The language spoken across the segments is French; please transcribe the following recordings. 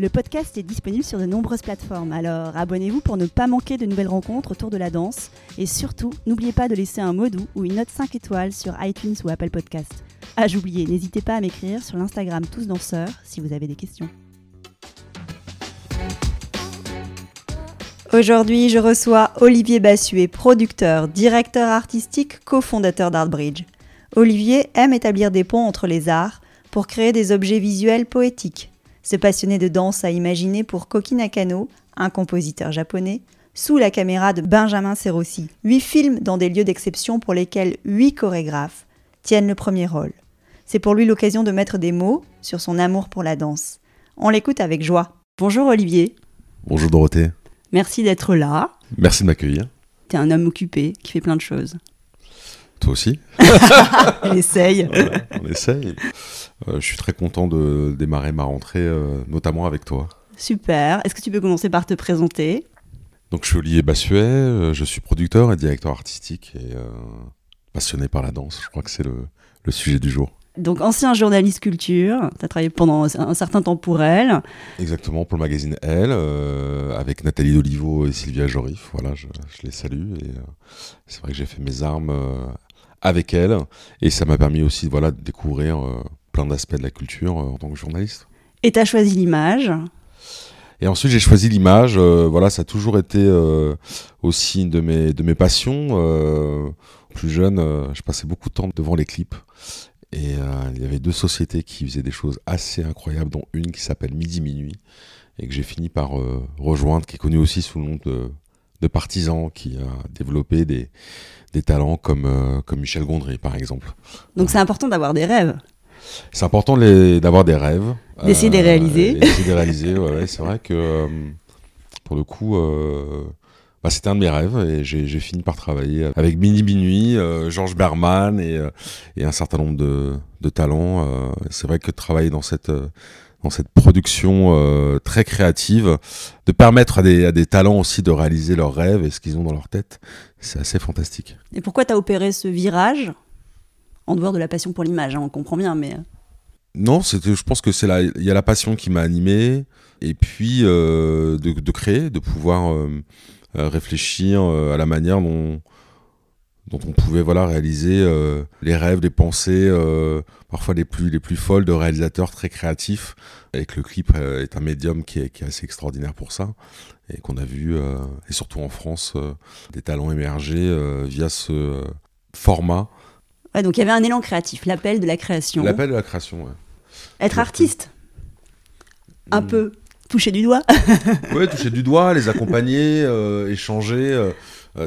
Le podcast est disponible sur de nombreuses plateformes, alors abonnez-vous pour ne pas manquer de nouvelles rencontres autour de la danse. Et surtout, n'oubliez pas de laisser un mot doux ou une note 5 étoiles sur iTunes ou Apple Podcast. Ah, j'oubliais, n'hésitez pas à m'écrire sur l'Instagram Tous Danseurs si vous avez des questions. Aujourd'hui, je reçois Olivier Bassuet, producteur, directeur artistique, cofondateur d'Artbridge. Olivier aime établir des ponts entre les arts pour créer des objets visuels poétiques. Ce passionné de danse a imaginé pour Koki Nakano, un compositeur japonais, sous la caméra de Benjamin Serossi, huit films dans des lieux d'exception pour lesquels huit chorégraphes tiennent le premier rôle. C'est pour lui l'occasion de mettre des mots sur son amour pour la danse. On l'écoute avec joie. Bonjour Olivier. Bonjour Dorothée. Merci d'être là. Merci de m'accueillir. T'es un homme occupé qui fait plein de choses. Toi aussi On essaye. on essaye. Euh, je suis très content de démarrer ma rentrée, euh, notamment avec toi. Super. Est-ce que tu peux commencer par te présenter? Donc, je suis Olivier Bassuet, euh, je suis producteur et directeur artistique et passionné par la danse. Je crois que c'est le, le sujet du jour. Donc, ancien journaliste culture, tu as travaillé pendant un certain temps pour elle. Exactement, pour le magazine Elle, avec Nathalie Dolivo et Sylvia Jorif. Voilà, je, je les salue. Et c'est vrai que j'ai fait mes armes avec elle. Et ça m'a permis aussi voilà, de découvrir plein d'aspects de la culture en tant que journaliste. Et tu as choisi l'image et ensuite, j'ai choisi l'image. voilà, ça a toujours été aussi une de mes, de mes passions. Euh, plus jeune, je passais beaucoup de temps devant les clips. Et il y avait deux sociétés qui faisaient des choses assez incroyables, dont une qui s'appelle Midi Minuit, et que j'ai fini par rejoindre, qui est connue aussi sous le nom de, de Partisan, qui a développé des, des talents comme, comme Michel Gondry, par exemple. Donc c'est important d'avoir des rêves c'est important d'avoir des rêves. D'essayer de les réaliser. D'essayer de les réaliser, ouais, c'est vrai que pour le coup, bah, c'était un de mes rêves et j'ai fini par travailler avec Mini Minuit, Georges Berman et, et, un certain nombre de, de talents. c'est vrai que travailler dans cette dans cette production très créative, de permettre à des, à des, talents aussi de réaliser leurs rêves et ce qu'ils ont dans leur tête, c'est assez fantastique. Et pourquoi tu as opéré ce virage? En dehors de la passion pour l'image, hein, on comprend bien, mais... Euh. Non, je pense que c'est il y a la passion qui m'a animé, et puis euh, de, créer, de pouvoir euh, réfléchir à la manière dont, dont on pouvait voilà réaliser les rêves, les pensées, parfois les plus les plus folles de réalisateurs très créatifs. Et que le clip est un médium qui est, qui est, assez extraordinaire pour ça, et qu'on a vu, et surtout en France, des talents émerger via ce format donc il y avait un élan créatif, l'appel de la création. L'appel de la création, ouais. Être artiste Un hmm. peu toucher du doigt Oui, toucher du doigt, les accompagner, euh, échanger. Euh,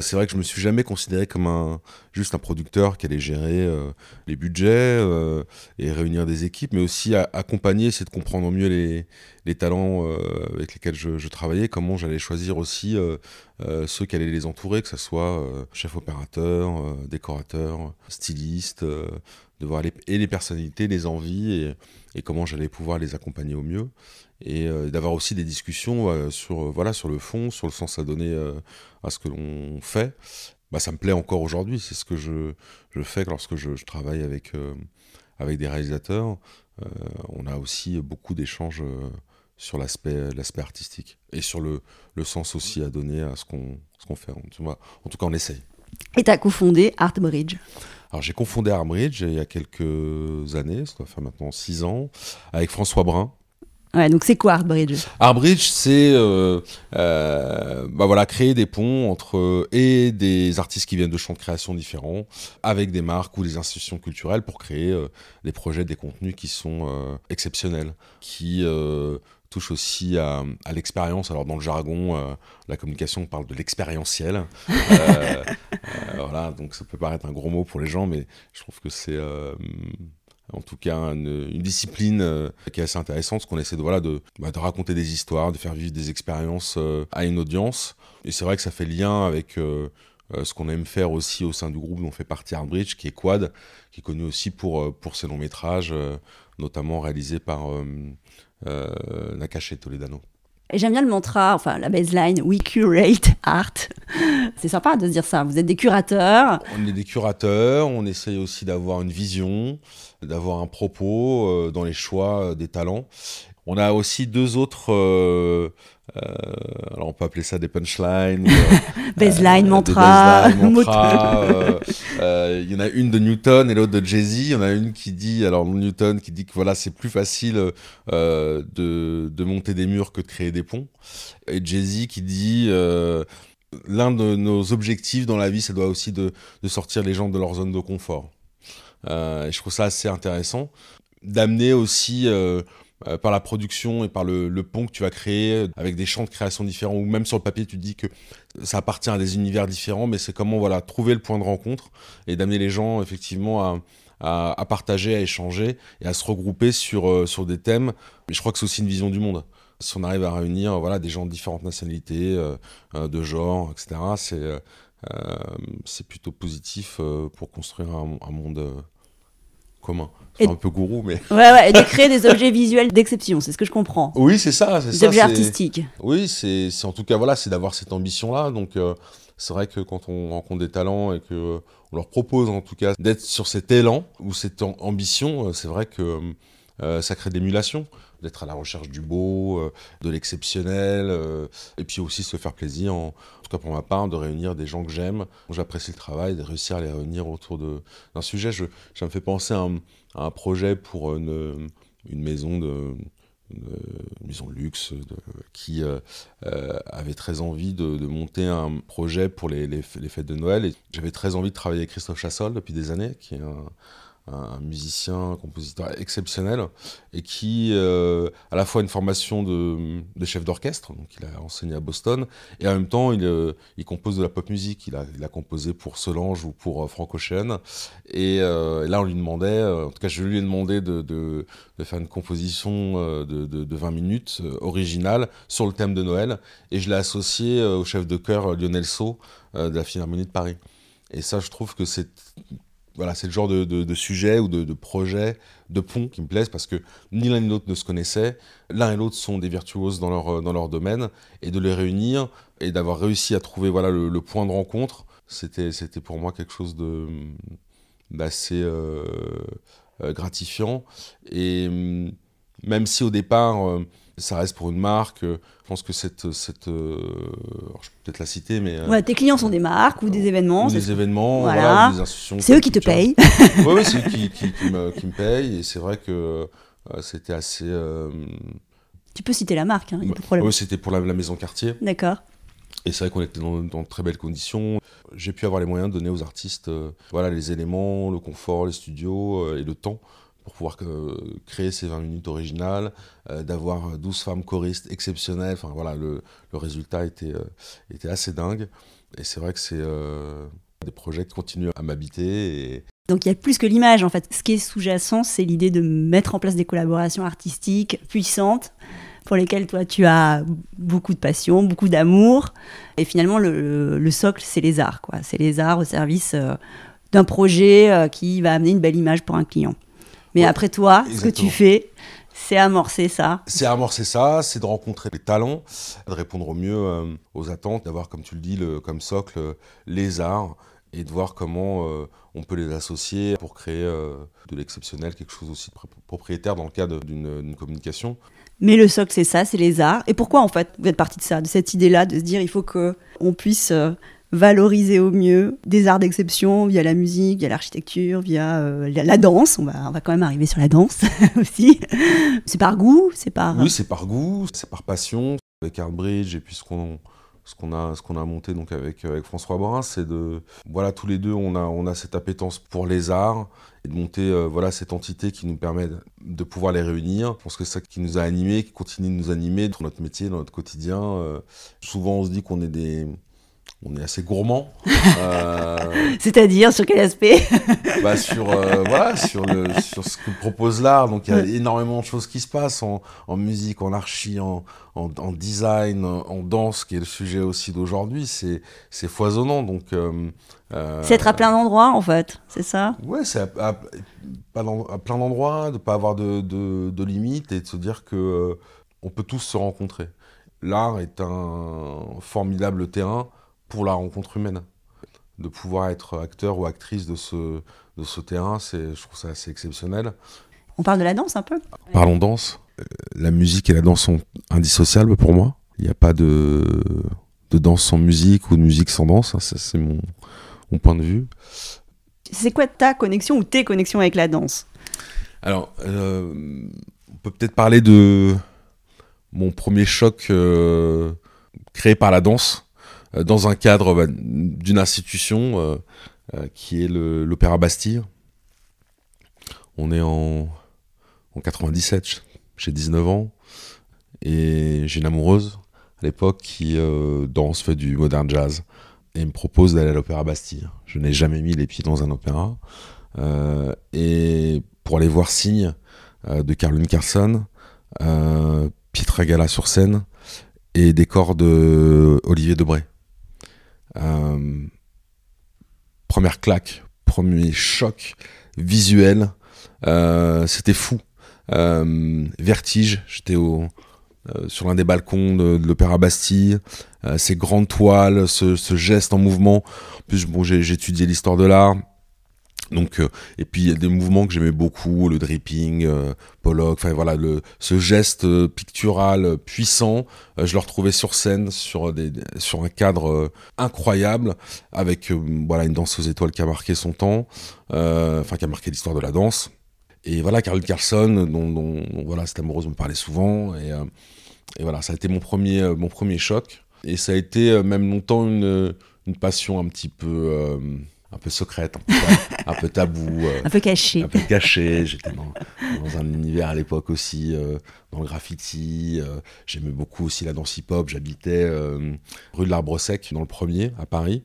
c'est vrai que je me suis jamais considéré comme un juste un producteur qui allait gérer euh, les budgets euh, et réunir des équipes, mais aussi accompagner, c'est de comprendre mieux les, talents avec lesquels je, travaillais, comment j'allais choisir aussi ceux qui allaient les entourer, que ce soit chef opérateur, décorateur, styliste, de voir les, et les personnalités, les envies et comment j'allais pouvoir les accompagner au mieux et d'avoir aussi des discussions sur voilà sur le fond, sur le sens à donner à ce que l'on fait, bah, ça me plaît encore aujourd'hui. C'est ce que je, je, fais lorsque je, travaille avec, euh, avec des réalisateurs. Euh, on a aussi beaucoup d'échanges euh, sur l'aspect artistique et sur le, le, sens aussi à donner à ce qu'on qu'on fait. En tout, cas, en tout cas, on essaye. Et tu as cofondé Artbridge alors j'ai confondé Artbridge il y a quelques années, ça doit faire maintenant six ans, avec François Brun, Ouais, donc c'est quoi Artbridge? Artbridge, c'est euh, euh, bah voilà, créer des ponts entre et des artistes qui viennent de champs de création différents, avec des marques ou des institutions culturelles pour créer euh, des projets, des contenus qui sont exceptionnels, qui touchent aussi à, l'expérience. Alors dans le jargon, la communication parle de l'expérientiel. voilà, donc ça peut paraître un gros mot pour les gens, mais je trouve que c'est en tout cas une, discipline euh, qui est assez intéressante, parce qu'on essaie de, voilà, de, bah, de, raconter des histoires, de faire vivre des expériences euh, à une audience. Et c'est vrai que ça fait lien avec euh, ce qu'on aime faire aussi au sein du groupe dont fait partie Hardbridge, qui est Quad, qui est connu aussi pour, pour ses longs métrages, notamment réalisés par Nakache Toledano. Et j'aime bien le mantra, enfin la baseline, we curate art. C'est sympa de se dire ça. Vous êtes des curateurs. On est des curateurs. On essaye aussi d'avoir une vision, d'avoir un propos euh, dans les choix des talents. On a aussi deux autres. Euh, euh, alors on peut appeler ça des punchlines. baseline, mantra. Il y en a une de Newton et l'autre de Jay-Z. Il y en a une qui dit, alors Newton qui dit que voilà, c'est plus facile de, de, monter des murs que de créer des ponts. Et Jay-Z qui dit l'un de nos objectifs dans la vie, ça doit aussi de, de sortir les gens de leur zone de confort. Et je trouve ça assez intéressant d'amener aussi euh, par la production et par le, pont que tu vas créer avec des champs de création différents ou même sur le papier tu te dis que ça appartient à des univers différents mais c'est comment voilà trouver le point de rencontre et d'amener les gens effectivement à, partager, à échanger et à se regrouper sur, euh, sur des thèmes. Mais je crois que c'est aussi une vision du monde. Si on arrive à réunir voilà, des gens de différentes nationalités, euh, de genre, etc., c'est c'est plutôt positif pour construire un, un monde commun. C'est un peu gourou, mais. Ouais, ouais, et de créer des objets visuels d'exception, c'est ce que je comprends. Oui, c'est ça. Des objets artistiques. Oui, c'est en tout cas, voilà, c'est d'avoir cette ambition-là. Donc, euh, c'est vrai que quand on rencontre des talents et qu'on leur propose, en tout cas, d'être sur cet élan ou cette ambition, euh, c'est vrai que euh, ça crée d'émulation d'être à la recherche du beau, euh, de l'exceptionnel, euh, et puis aussi se faire plaisir, en, tout cas pour ma part, de réunir des gens que j'aime, j'apprécie le travail, de réussir à les réunir autour d'un sujet. Je, ça me fait penser à un, projet pour une, une maison de, maison luxe qui euh, avait très envie de, monter un projet pour les, les, fêtes de Noël. J'avais très envie de travailler avec Christophe Chassol depuis des années, qui est un, un musicien, un compositeur exceptionnel et qui euh, a à la fois une formation de, chef d'orchestre, donc il a enseigné à Boston, et en même temps il, euh, compose de la pop musique. Il a, composé pour Solange ou pour euh, Frank Ocean. Et, là on lui demandait, en tout cas je lui ai demandé de, faire une composition de, de 20 minutes originale sur le thème de Noël, et je l'ai associé au chef de chœur Lionel Sau de la Philharmonie de Paris. Et ça, je trouve que c'est voilà, c'est le genre de, sujet ou de, projet, de pont qui me plaisent parce que ni l'un ni l'autre ne se connaissaient. L'un et l'autre sont des virtuoses dans leur, dans leur domaine et de les réunir et d'avoir réussi à trouver voilà, le, point de rencontre, c'était, pour moi quelque chose de, d'assez euh, euh, gratifiant. Et hum, même si au départ, euh, ça reste pour une marque. Euh, je pense que cette. cette euh, je peux peut-être la citer, mais. Euh, tes clients sont des marques ou des événements. Ou des événements, voilà. des institutions. C'est eux qui te payent. oui, c'est eux qui, qui, qui, me, qui, me, payent. Et c'est vrai que c'était assez. Tu peux citer la marque, hein, Oui, c'était pour la, maison quartier. D'accord. Et c'est vrai qu'on était dans, dans, de très belles conditions. J'ai pu avoir les moyens de donner aux artistes voilà, les éléments, le confort, les studios et le temps pour pouvoir créer ces 20 minutes originales, euh, d'avoir 12 femmes choristes exceptionnelles. Enfin voilà, le, résultat était, euh, était assez dingue. Et c'est vrai que c'est euh, des projets qui continuent à m'habiter. Donc il y a plus que l'image en fait. Ce qui est sous-jacent, c'est l'idée de mettre en place des collaborations artistiques puissantes pour lesquelles toi tu as beaucoup de passion, beaucoup d'amour. Et finalement, le, le socle, c'est les arts. C'est les arts au service d'un projet qui va amener une belle image pour un client. Mais après toi, ce que tu fais, c'est amorcer ça. C'est amorcer ça, c'est de rencontrer les talents, de répondre au mieux euh, aux attentes, d'avoir, comme tu le dis, le, comme socle euh, les arts et de voir comment euh, on peut les associer pour créer de l'exceptionnel, quelque chose aussi de propriétaire dans le cadre d'une communication. Mais le socle, c'est ça, c'est les arts. Et pourquoi, en fait, vous êtes parti de ça, de cette idée-là, de se dire il faut qu'on puisse valoriser au mieux des arts d'exception via la musique, via l'architecture, via euh, la, danse. On va, on va quand même arriver sur la danse aussi. C'est par goût, c'est par. Oui, c'est par goût, c'est par passion. Avec Bridge et puis ce qu'on ce a ce a monté donc avec avec François Brun, c'est de voilà tous les deux on a on a cette appétence pour les arts et de monter euh, voilà cette entité qui nous permet de pouvoir les réunir. Je pense que c'est ça qui nous a animés, qui continue de nous animer dans notre métier, dans notre quotidien. Euh, souvent on se dit qu'on est des on est assez gourmand. Euh, C'est-à-dire sur quel aspect bah, sur, euh, voilà, sur, le, sur ce que propose l'art. Donc il y a énormément de choses qui se passent en, en musique, en archi, en, en, en, design, en danse, qui est le sujet aussi d'aujourd'hui. C'est foisonnant. Donc, euh, c'est être à plein d'endroits en fait, c'est ça? Ouais, c'est à, à, à, plein d'endroits, de ne pas avoir de, de, de, limites et de se dire que on peut tous se rencontrer. L'art est un formidable terrain pour la rencontre humaine. De pouvoir être acteur ou actrice de ce, de ce terrain, je trouve ça assez exceptionnel. On parle de la danse un peu? Parlons danse. Euh, la musique et la danse sont indissociables pour moi. Il n'y a pas de, de danse sans musique ou de musique sans danse. c'est mon, mon point de vue. C'est quoi ta connexion ou tes connexions avec la danse? Alors, euh, on peut peut-être parler de mon premier choc euh, créé par la danse. Euh, dans un cadre bah, d'une institution euh, euh, qui est l'Opéra Bastille. On est en, en 97, j'ai 19 ans, et j'ai une amoureuse à l'époque qui danse, fait du modern jazz, et me propose d'aller à l'Opéra Bastille. Je n'ai jamais mis les pieds dans un opéra. et pour aller voir Signe de Caroline Carson, Pietra Gala sur scène et des corps de Olivier Debray. Euh, première claque, premier choc visuel, euh, c'était fou. Euh, vertige, j'étais au, sur l'un des balcons de, l'Opéra Bastille, ces grandes toiles, ce, geste en mouvement. En plus, bon, j'ai étudié l'histoire de l'art. Donc, euh, et puis il y a des mouvements que j'aimais beaucoup, le dripping, euh, Pollock, enfin voilà, ce geste euh, pictural puissant, je le retrouvais sur scène, sur, un cadre incroyable, avec voilà une danse aux étoiles qui a marqué son temps, enfin qui a marqué l'histoire de la danse. Et voilà, Carl Carlson, dont, dont, voilà, cette amoureuse me parlait souvent, et, voilà, ça a été mon premier, mon premier choc, et ça a été même longtemps une passion un petit peu un peu secrète, un peu, tabou. Euh, un peu caché. Un peu caché. J'étais dans, un univers à l'époque aussi, euh, dans le graffiti. Euh, j'aimais beaucoup aussi la danse hip-hop. J'habitais rue de l'Arbre Sec, dans le premier, à Paris.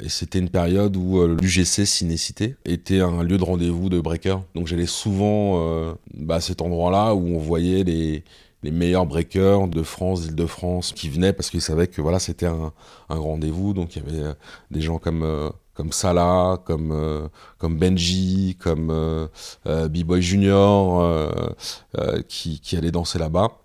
Et c'était une période où l'UGC Cinécité était un lieu de rendez-vous de breakers. Donc j'allais souvent bah, à cet endroit-là où on voyait les, les meilleurs breakers de France, d'Île-de-France, qui venaient parce qu'ils savaient que voilà, c'était un, un rendez-vous. Donc il y avait des gens comme comme Salah, comme, euh, comme Benji, comme euh, euh, B-Boy Junior, qui, qui allaient danser là-bas.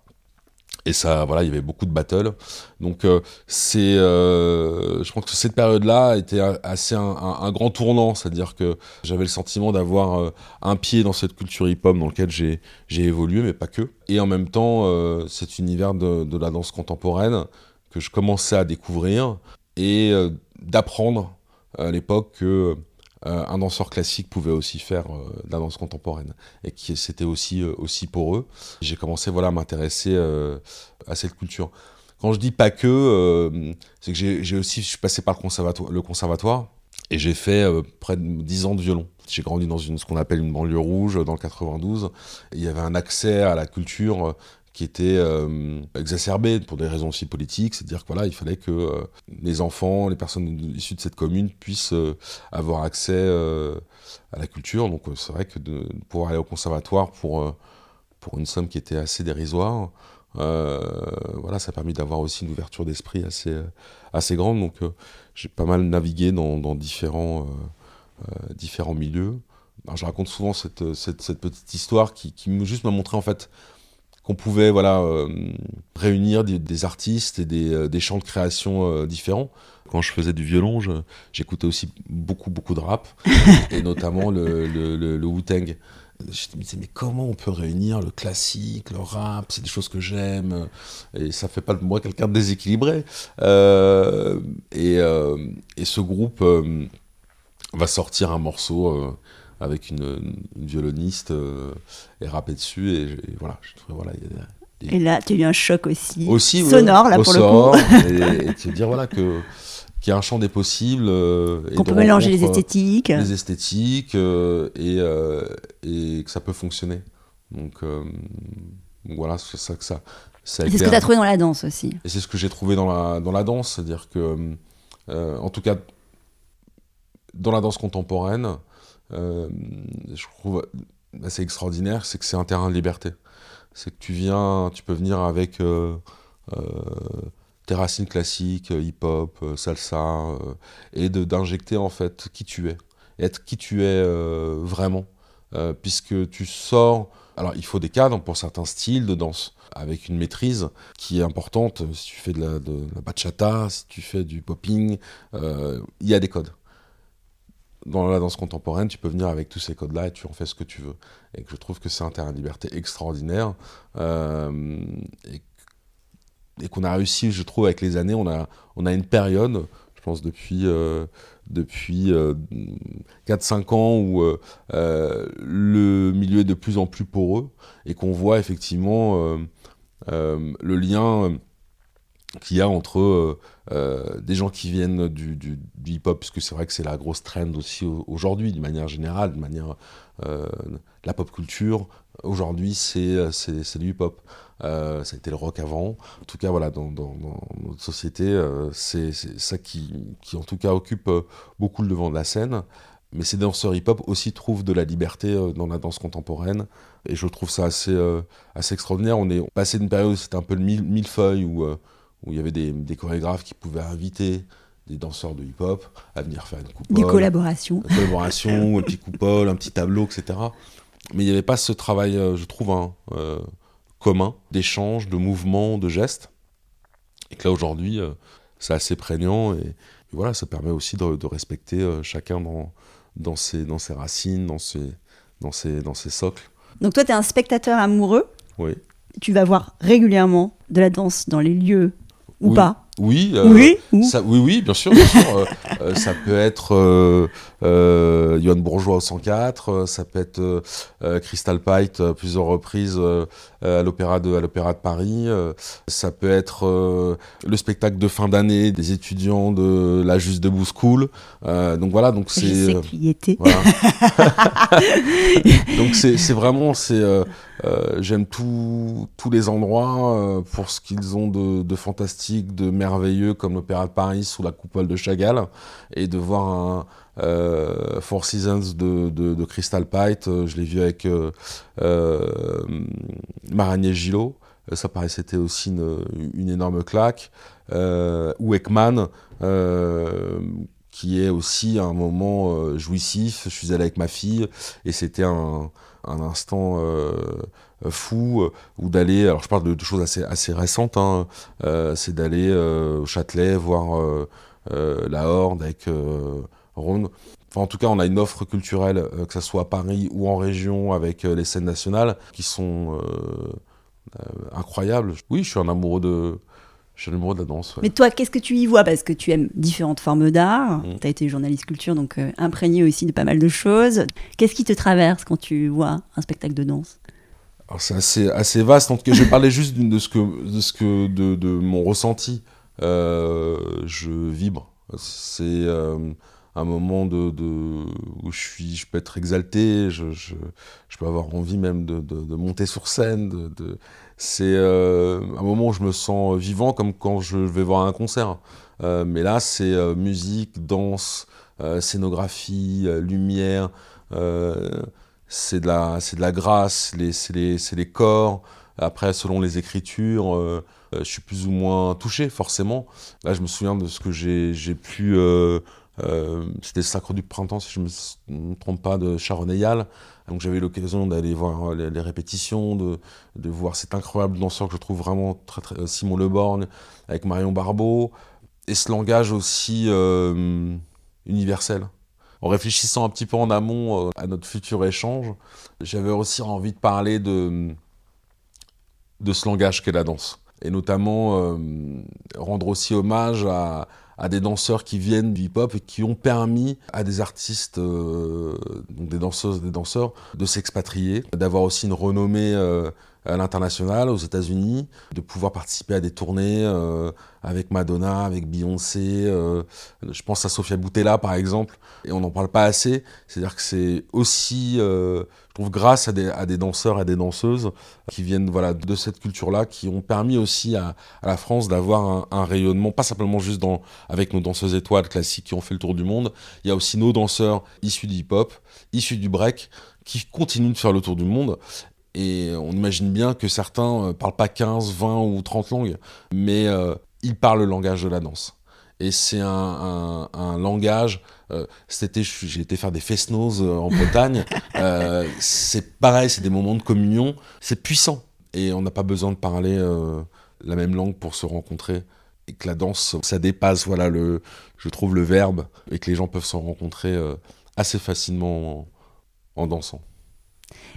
Et ça, voilà, il y avait beaucoup de battles. Donc, je pense que cette période-là était assez un, grand tournant, c'est-à-dire que j'avais le sentiment d'avoir un pied dans cette culture hip-hop dans lequel j'ai, j'ai évolué, mais pas que. Et en même temps, cet univers de, de, la danse contemporaine que je commençais à découvrir et d'apprendre à l'époque que euh, un danseur classique pouvait aussi faire euh, de la danse contemporaine et que c'était aussi euh, aussi pour eux. J'ai commencé voilà à m'intéresser à cette culture. Quand je dis pas que, c'est que j'ai aussi je suis passé par le conservatoire, le conservatoire et j'ai fait près de 10 ans de violon. J'ai grandi dans une, ce qu'on appelle une banlieue rouge dans le 92. il y avait un accès à la culture qui était euh, exacerbé pour des raisons aussi politiques, c'est-à-dire qu'il voilà, il fallait que euh, les enfants, les personnes issues de cette commune puissent euh, avoir accès à la culture. Donc c'est vrai que de, pouvoir aller au conservatoire pour, pour une somme qui était assez dérisoire, voilà, ça a permis d'avoir aussi une ouverture d'esprit assez, assez grande. Donc j'ai pas mal navigué dans, différents, différents milieux. Je raconte souvent cette, cette, cette petite histoire qui, qui juste m'a montré en fait qu'on pouvait voilà, euh, réunir des, artistes et des, euh, des, champs de création euh, différents. Quand je faisais du violon, j'écoutais aussi beaucoup, beaucoup de rap, et notamment le, le, le, Wu-Tang. Je me disais, mais comment on peut réunir le classique, le rap, c'est des choses que j'aime, et ça fait pas de moi quelqu'un de déséquilibré. et, et, ce groupe va sortir un morceau avec une, violoniste euh, et rapper dessus. Et, voilà, je trouvais, voilà, Et là, tu as eu un choc aussi, aussi sonore, là, pour le coup. et, et te dire, voilà, que qu'il y a un champ des possibles. Euh, Qu'on peut mélanger les esthétiques. Les esthétiques, euh, et, et que ça peut fonctionner. Donc, voilà, c'est ça que ça. ça c'est ce que tu as trouvé dans la danse aussi. Et c'est ce que j'ai trouvé dans la, dans la danse, c'est-à-dire que en tout cas, dans la danse contemporaine, je trouve assez extraordinaire, c'est que c'est un terrain de liberté. C'est que tu viens, tu peux venir avec tes racines classiques, hip-hop, salsa, et d'injecter en fait qui tu es, être qui tu es vraiment, puisque tu sors alors, il faut des cadres pour certains styles de danse, avec une maîtrise qui est importante. Si tu fais de la, bachata, si tu fais du popping, euh, il y a des codes. Dans la danse contemporaine, tu peux venir avec tous ces codes-là et tu en fais ce que tu veux. Et que je trouve que c'est un terrain de liberté extraordinaire. Euh, et, qu'on a réussi, je trouve, avec les années. On a, on a une période, je pense, depuis. Euh, depuis 4-5 euh, ans où euh, le milieu est de plus en plus poreux et qu'on voit effectivement le lien qu'il y a entre des gens qui viennent du, hip-hop, puisque c'est vrai que c'est la grosse trend aussi aujourd'hui, d'une manière générale, de manière la pop culture, aujourd'hui c'est du hip-hop. Euh, ça a été le rock avant. En tout cas, voilà, dans, notre société, euh, c'est ça qui, qui, en tout cas, occupe euh, beaucoup le devant de la scène. Mais ces danseurs hip-hop aussi trouvent de la liberté dans la danse contemporaine. Et je trouve ça assez, assez extraordinaire. On est passé d'une période où c'était un peu le millefeuille, où, où il y avait des, des chorégraphes qui pouvaient inviter des danseurs de hip-hop à venir faire une coupole. Des collaborations. Une collaboration, un petit coupole, un petit tableau, etc. Mais il n'y avait pas ce travail, je trouve, hein, commun d'échanges, de mouvements, de gestes. Et que là, aujourd'hui, euh, c'est assez prégnant. Et, voilà, ça permet aussi de, respecter euh, chacun dans, dans, ses, dans ses racines, dans ses, dans ses, dans ses socles. Donc toi, tu es un spectateur amoureux. Oui. Tu vas voir régulièrement de la danse dans les lieux ou pas oui, euh, oui, ça, oui, oui, bien sûr. Bien sûr euh, euh, ça peut être euh, Bourgeois au 104, ça peut être Crystal Pite plusieurs reprises à l'opéra de à l'opéra de Paris. ça peut être le spectacle de fin d'année des étudiants de la Juste Debout School. donc voilà, donc c'est. Je sais que y étais. donc c'est vraiment c'est j'aime tous les endroits pour ce qu'ils ont de, de fantastique, de merveilleux comme l'Opéra de Paris sous la coupole de Chagall et de voir un euh, Four Seasons de, Crystal Pite. Euh, je l'ai vu avec euh, euh Maragné Gillot. Ça paraissait c'était aussi une, énorme claque. ou Ekman qui est aussi un moment jouissif. Je suis allé avec ma fille et c'était un, instant fou, euh, ou d'aller, alors je parle de, choses assez, assez récentes, hein, euh, c'est d'aller au Châtelet voir la Horde avec Rhône. Enfin, en tout cas, on a une offre culturelle, que ce soit à Paris ou en région, avec les scènes nationales, qui sont incroyables. Oui, je suis un amoureux de, je suis amoureux de la danse. Mais toi, qu'est-ce que tu y vois? Parce que tu aimes différentes formes d'art. Mm. Tu as été journaliste culture, donc imprégné aussi de pas mal de choses. Qu'est-ce qui te traverse quand tu vois un spectacle de danse? C'est assez, vaste. En tout cas, je parlais juste de ce que, de, ce que, de, de mon ressenti. Euh, je vibre. C'est euh, un moment où je, suis, je peux être exalté, je, je, peux avoir envie même de, de monter sur scène. C'est euh, un moment où je me sens vivant comme quand je vais voir un concert. mais là, c'est musique, danse, scénographie, lumière c'est de la, c'est de la grâce, c'est les, les, corps. Après, selon les écritures, euh, euh, je suis plus ou moins touché, forcément. Là, je me souviens de ce que j'ai, pu. Euh, c'était le Sacre du Printemps, si je ne me, trompe pas, de Sharon. Donc, j'avais l'occasion d'aller voir les, répétitions, de, de, voir cet incroyable danseur que je trouve vraiment très, très Simon Leborgne, avec Marion Barbeau. Et ce langage aussi universel en réfléchissant un petit peu en amont euh, à notre futur échange, j'avais aussi envie de parler de, ce langage qu'est la danse. Et notamment euh, rendre aussi hommage à, des danseurs qui viennent du hip-hop et qui ont permis à des artistes, euh, donc des danseuses, des danseurs, de s'expatrier, d'avoir aussi une renommée à l'international, aux États-Unis, de pouvoir participer à des tournées euh, avec Madonna, avec Beyoncé. Euh, je pense à Sofia Boutella, par exemple, et on n'en parle pas assez. C'est-à-dire que c'est aussi, euh, je trouve, grâce à des, à des danseurs et des danseuses qui viennent voilà, de cette culture-là, qui ont permis aussi à, à la France d'avoir un, un, rayonnement, pas simplement juste dans, avec nos danseuses étoiles classiques qui ont fait le tour du monde. Il y a aussi nos danseurs issus du hip-hop, issus du break, qui continuent de faire le tour du monde. Et on imagine bien que certains euh, parlent pas 15, 20 ou 30 langues, mais euh, ils parlent le langage de la danse. Et c'est un, un, un, langage. Euh, c'était, j'ai été faire des fest-noz euh, en Bretagne. euh, c'est pareil, c'est des moments de communion. C'est puissant. Et on n'a pas besoin de parler la même langue pour se rencontrer. Et que la danse, ça dépasse, voilà, le, je trouve, le verbe. Et que les gens peuvent se rencontrer assez facilement en, en dansant.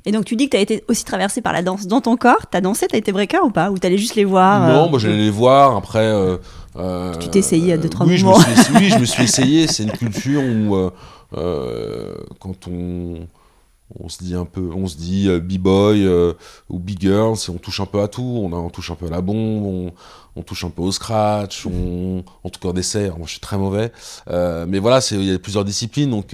Et donc tu dis que tu as été aussi traversé par la danse dans ton corps. T'as dansé, t'as été breaker ou pas? Ou t'allais juste les voir Non, euh, moi j'allais les voir. Après, euh, euh, Tu t'es essayé à deux, trois oui, je me suis, oui, je me suis essayé. C'est une culture où quand on on se dit un peu, on se dit euh, b-boy euh, ou b-girl, si on touche un peu à tout, on, a- on touche un peu à la bombe, on, on touche un peu au scratch, on, en tout cas au dessert. Moi, je suis très mauvais, Euh, mais voilà, il y a plusieurs disciplines, donc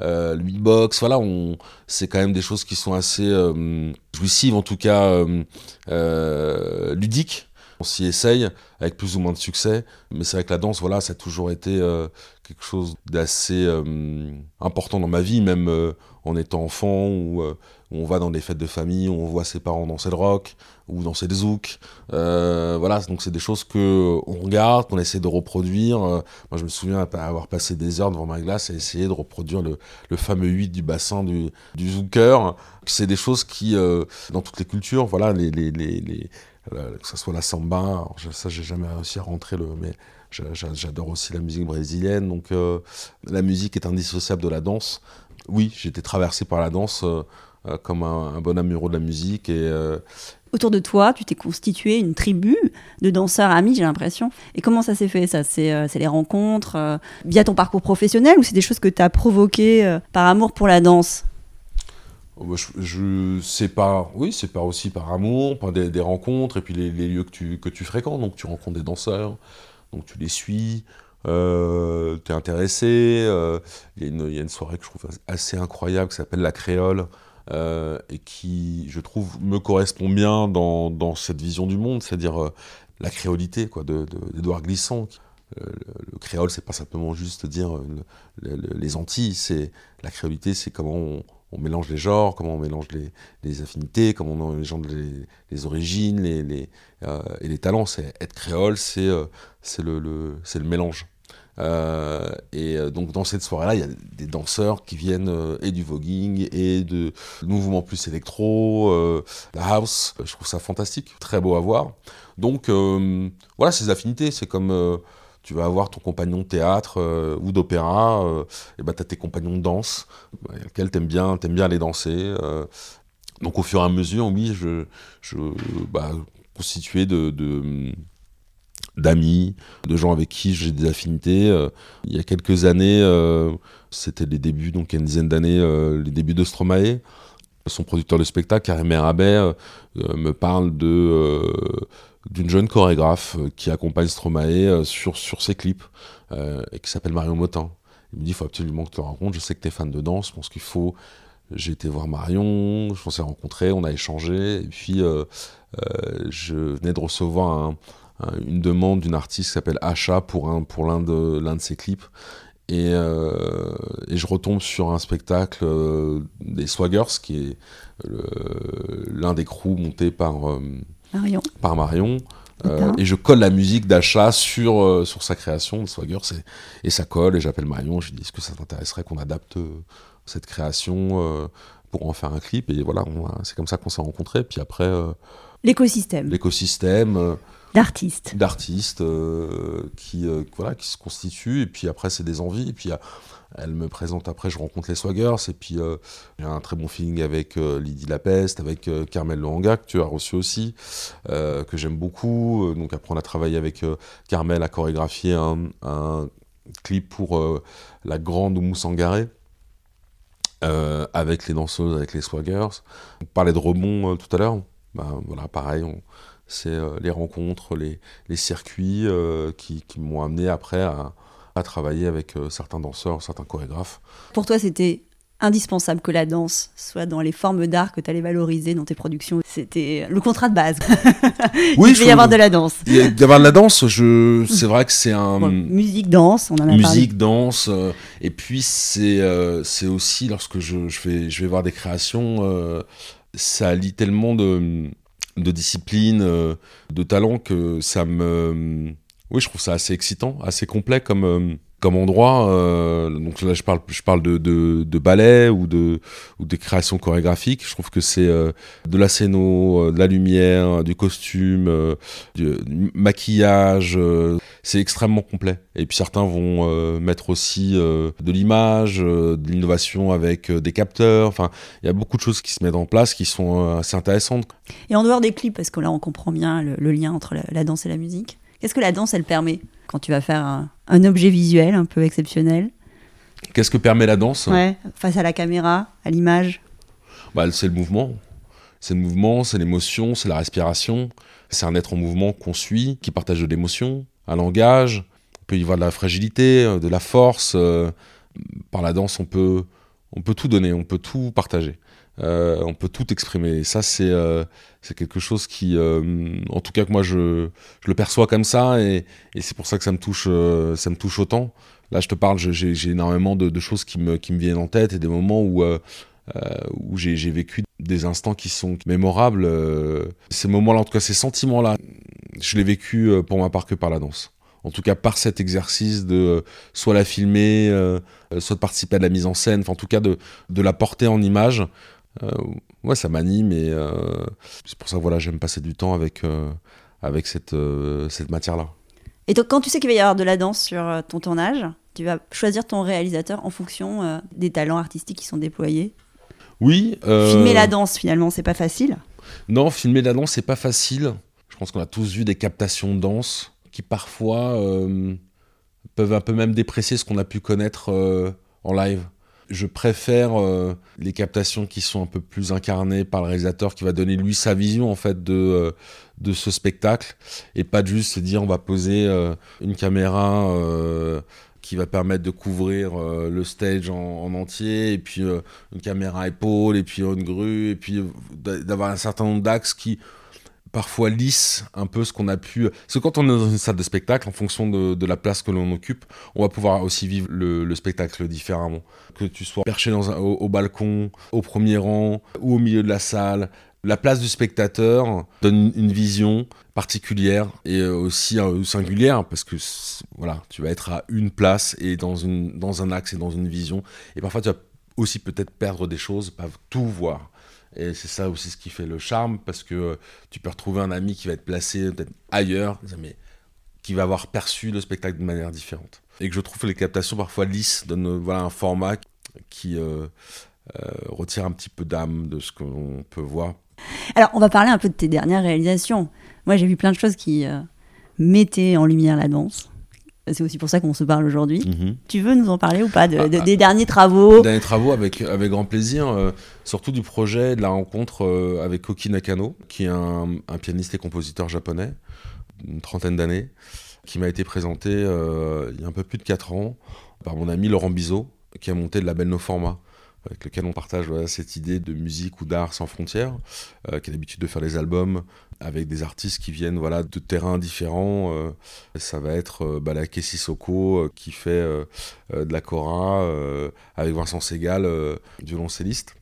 euh, le beatbox, voilà, on, c'est quand même des choses qui sont assez euh, jouissives, en tout cas euh, euh, ludiques. On s'y essaye avec plus ou moins de succès, mais c'est vrai que la danse, voilà, ça a toujours été euh, quelque chose d'assez euh, important dans ma vie, même en étant enfant, euh, on va dans des fêtes de famille, on voit ses parents danser le rock, ou danser le zouk. Euh, voilà, donc c'est des choses que on regarde, qu'on essaie de reproduire. Euh, moi, je me souviens avoir passé des heures devant ma glace à essayer de reproduire le, fameux 8 du bassin du, du zouker. C'est des choses qui, euh, dans toutes les cultures, voilà, les, les, les, que ce soit la samba, ça j'ai jamais réussi à rentrer le, mais j'a- j'a- j'adore aussi la musique brésilienne, donc la musique est indissociable de la danse. Oui, été traversé par la danse euh, comme un, un bon amoureux de la musique et euh, Autour de toi, tu t'es constitué une tribu de danseurs amis, j'ai l'impression. Et comment ça s'est fait ça? C'est euh, les rencontres via ton parcours professionnel ou c'est des choses que tu as provoquées par amour pour la danse? Oh, bah, je, sais pas, oui, c'est pas aussi par amour, par des, des rencontres, et puis les, les lieux que tu, que tu fréquentes. Donc tu rencontres des danseurs, donc tu les suis, euh, tu es intéressé. euh, y, il y a une soirée que je trouve assez incroyable qui s'appelle La Créole, euh, et qui, je trouve, me correspond bien dans, cette vision du monde, c'est-à-dire euh, la créolité quoi, de, Glissant. Euh, le, le créole, c'est pas simplement juste dire le- le- les Antilles, c'est la créolité, c'est comment on, mélange les genres, comment on mélange les, affinités, comment on mélange les, origines les, et les talents. Être créole, c'est c'est le, c'est le mélange. Euh, et euh, donc dans cette soirée-là, il y a des danseurs qui viennent euh, et du voguing et de mouvements plus électro, la house. Je trouve ça fantastique, très beau à voir. Donc voilà, ces affinités, c'est comme tu vas avoir ton compagnon de théâtre ou d'opéra, euh, et ben t'as tes compagnons de danse, avec lesquels t'aimes bien, t'aimes bien aller danser. donc au fur et à mesure, oui, je, je bah, constitué de d'amis, de gens avec qui j'ai des affinités. Euh, il y a quelques années, euh, c'était les débuts, donc il y a une dizaine d'années, euh, les débuts de Stromae. Son producteur de spectacle, Karim Merabet, me parle de d'une jeune chorégraphe qui accompagne Stromae sur, sur ses clips et qui s'appelle Marion Motin. Il me dit il faut absolument que tu le rencontres. Je sais que tu es fan de danse, je pense qu'il faut. J'ai été voir Marion, je s'est rencontré, on a échangé, et puis je venais de recevoir un- une demande d'une artiste qui s'appelle Acha pour, un, pour l'un de, l'un de ses clips. Et, euh, et je retombe sur un spectacle euh, des Swaggers, qui est l'un des crews montés par, euh, Marion par Marion. Euh, et je colle la musique d'achat sur, euh, sur sa création, de Swagger, c'est- et ça colle, et j'appelle Marion, je lui dis, est-ce que ça t'intéresserait qu'on adapte euh, cette création euh, pour en faire un clip? Et voilà, c'est comme ça qu'on s'est rencontrés. Puis après, euh, L'écosystème l'écosystème euh, d'artistes. d'artistes euh, qui, euh, voilà, qui se constituent, et puis après, c'est des envies, et puis euh, elle me présente après, je rencontre les Swaggers, et puis j'ai un très bon feeling avec Lydie Lapeste, avec Carmel Lohanga, que tu as reçu aussi, que j'aime beaucoup. Donc après, on a travaillé avec Carmel à chorégraphier un, clip pour la grande Oumou Sangaré. avec les danseuses, avec les swaggers. On parlait de rebond tout à l'heure. ben, voilà, pareil, c'est les rencontres, les, les circuits qui, qui m'ont amené après à, à travailler avec certains danseurs, certains chorégraphes. Pour toi, c'était indispensable que la danse soit dans les formes d'art que tu allais valoriser dans tes productions. C'était le contrat de base. Oui, il devait y avoir de la danse. Il y avoir de la danse, je... c'est vrai que c'est un... musique, danse, on en a Musique, danse, euh, et puis c'est euh, c'est aussi lorsque je, je, vais, je vais voir des créations, euh, ça lie tellement de, de disciplines, de talents que ça me... Oui, je trouve ça assez excitant, assez complet comme comme endroit. Euh, donc là, je parle, je parle de, de, ballet ou de ou des créations chorégraphiques. Je trouve que c'est euh, de la scéno, euh, de la lumière, du costume, du, maquillage. c'est extrêmement complet. Et puis certains vont mettre aussi de l'image, de l'innovation avec des capteurs. Enfin, il y a beaucoup de choses qui se mettent en place qui sont assez intéressantes. Et en dehors des clips, parce que là, on comprend bien le, lien entre la danse et la musique. Qu'est-ce que la danse, elle permet? Quand tu vas faire un, objet visuel un peu exceptionnel Qu'est-ce que permet la danse? Ouais, Face à la caméra, à l'image bah, C'est le mouvement. C'est le mouvement, c'est l'émotion, c'est la respiration. C'est un être en mouvement qu'on suit, qui partage de l'émotion, un langage. On peut y voir de la fragilité, de la force. Euh, par la danse, on peut, on peut tout donner, on peut tout partager. Euh, on peut tout exprimer. Et ça, c'est euh, quelque chose qui, euh, en tout cas que moi, je, je, le perçois comme ça, et, et c'est pour ça que ça me touche, ça me touche autant. Là, je te parle, j'ai énormément de, de, choses qui me, qui me viennent en tête, et des moments où, où j'ai vécu des instants qui sont mémorables. ces moments-là, en tout cas, ces sentiments-là, je l'ai vécu pour ma part que par la danse en tout cas par cet exercice de soit la filmer, soit de participer à la mise en scène, en tout cas de, de la porter en image ouais, ça m'anime et euh, c'est pour ça que voilà, j'aime passer du temps avec, euh, avec cette, cette matière-là. Et donc, quand tu sais qu'il va y avoir de la danse sur ton tournage, tu vas choisir ton réalisateur en fonction des talents artistiques qui sont déployés Oui. Filmer la danse, finalement, c'est pas facile Non, filmer la danse, c'est pas facile. Je pense qu'on a tous vu des captations de danse qui parfois peuvent un peu même déprécier ce qu'on a pu connaître en live je préfère euh, les captations qui sont un peu plus incarnées par le réalisateur qui va donner lui sa vision en fait de, euh, de ce spectacle et pas juste se dire on va poser euh, une caméra qui va permettre de couvrir le stage en, entier et puis une caméra épaule et puis une grue et puis d'avoir un certain nombre d'axes qui parfois lisse un peu ce qu'on a pu. Parce que quand on est dans une salle de spectacle, en fonction de, la place que l'on occupe, on va pouvoir aussi vivre le, spectacle différemment. Que tu sois perché dans au, balcon, au premier rang ou au milieu de la salle, la place du spectateur donne une vision particulière et aussi euh, singulière parce que voilà, tu vas être à une place et dans, dans un axe et dans une vision. Et parfois, tu vas aussi peut-être perdre des choses, pas tout voir. Et c'est ça aussi ce qui fait le charme, parce que euh, tu peux retrouver un ami qui va être placé peut-être ailleurs, mais qui va avoir perçu le spectacle de manière différente. Et que je trouve les captations parfois lisses donnent euh, voilà, un format qui euh, retire un petit peu d'âme de ce qu'on peut voir. Alors, on va parler un peu de tes dernières réalisations. Moi, j'ai vu plein de choses qui mettaient en lumière la danse. C'est aussi pour ça qu'on se parle aujourd'hui. Mhm. Tu veux nous en parler ou pas de, ah, ah. Des derniers travaux? Des derniers travaux avec, avec grand plaisir, euh, surtout du projet de la rencontre euh, avec Koki Nakano, qui est un, pianiste et compositeur japonais, une trentaine d'années, qui m'a été présenté euh, il y a un peu plus de 4 ans par mon ami Laurent Bizot, qui a monté le label No Format avec lequel on partage cette idée de musique ou d'art sans frontières, euh, qui a l'habitude de faire des albums avec des artistes qui viennent voilà, de terrains différents. Euh, ça va être euh, bah, la Kessi Soko qui fait de la cora avec Vincent Segal, violoncelliste.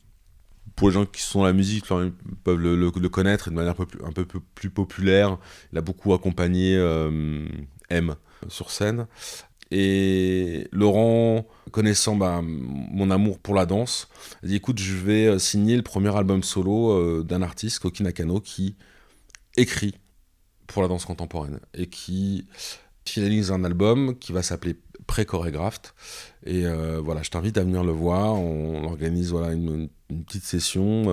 Pour les gens qui sont dans la musique, ils peuvent le, connaître de manière un peu plus populaire. Il a beaucoup accompagné M sur scène. Et Laurent, connaissant bah, mon amour pour la danse, a dit écoute, je vais euh, signer le premier album solo euh, d'un artiste, Koki Nakano, qui écrit pour la danse contemporaine et qui finalise un album qui va s'appeler Pré-Chorégraphe. Et euh, voilà, je t'invite à venir le voir. On, organise voilà, une, petite session.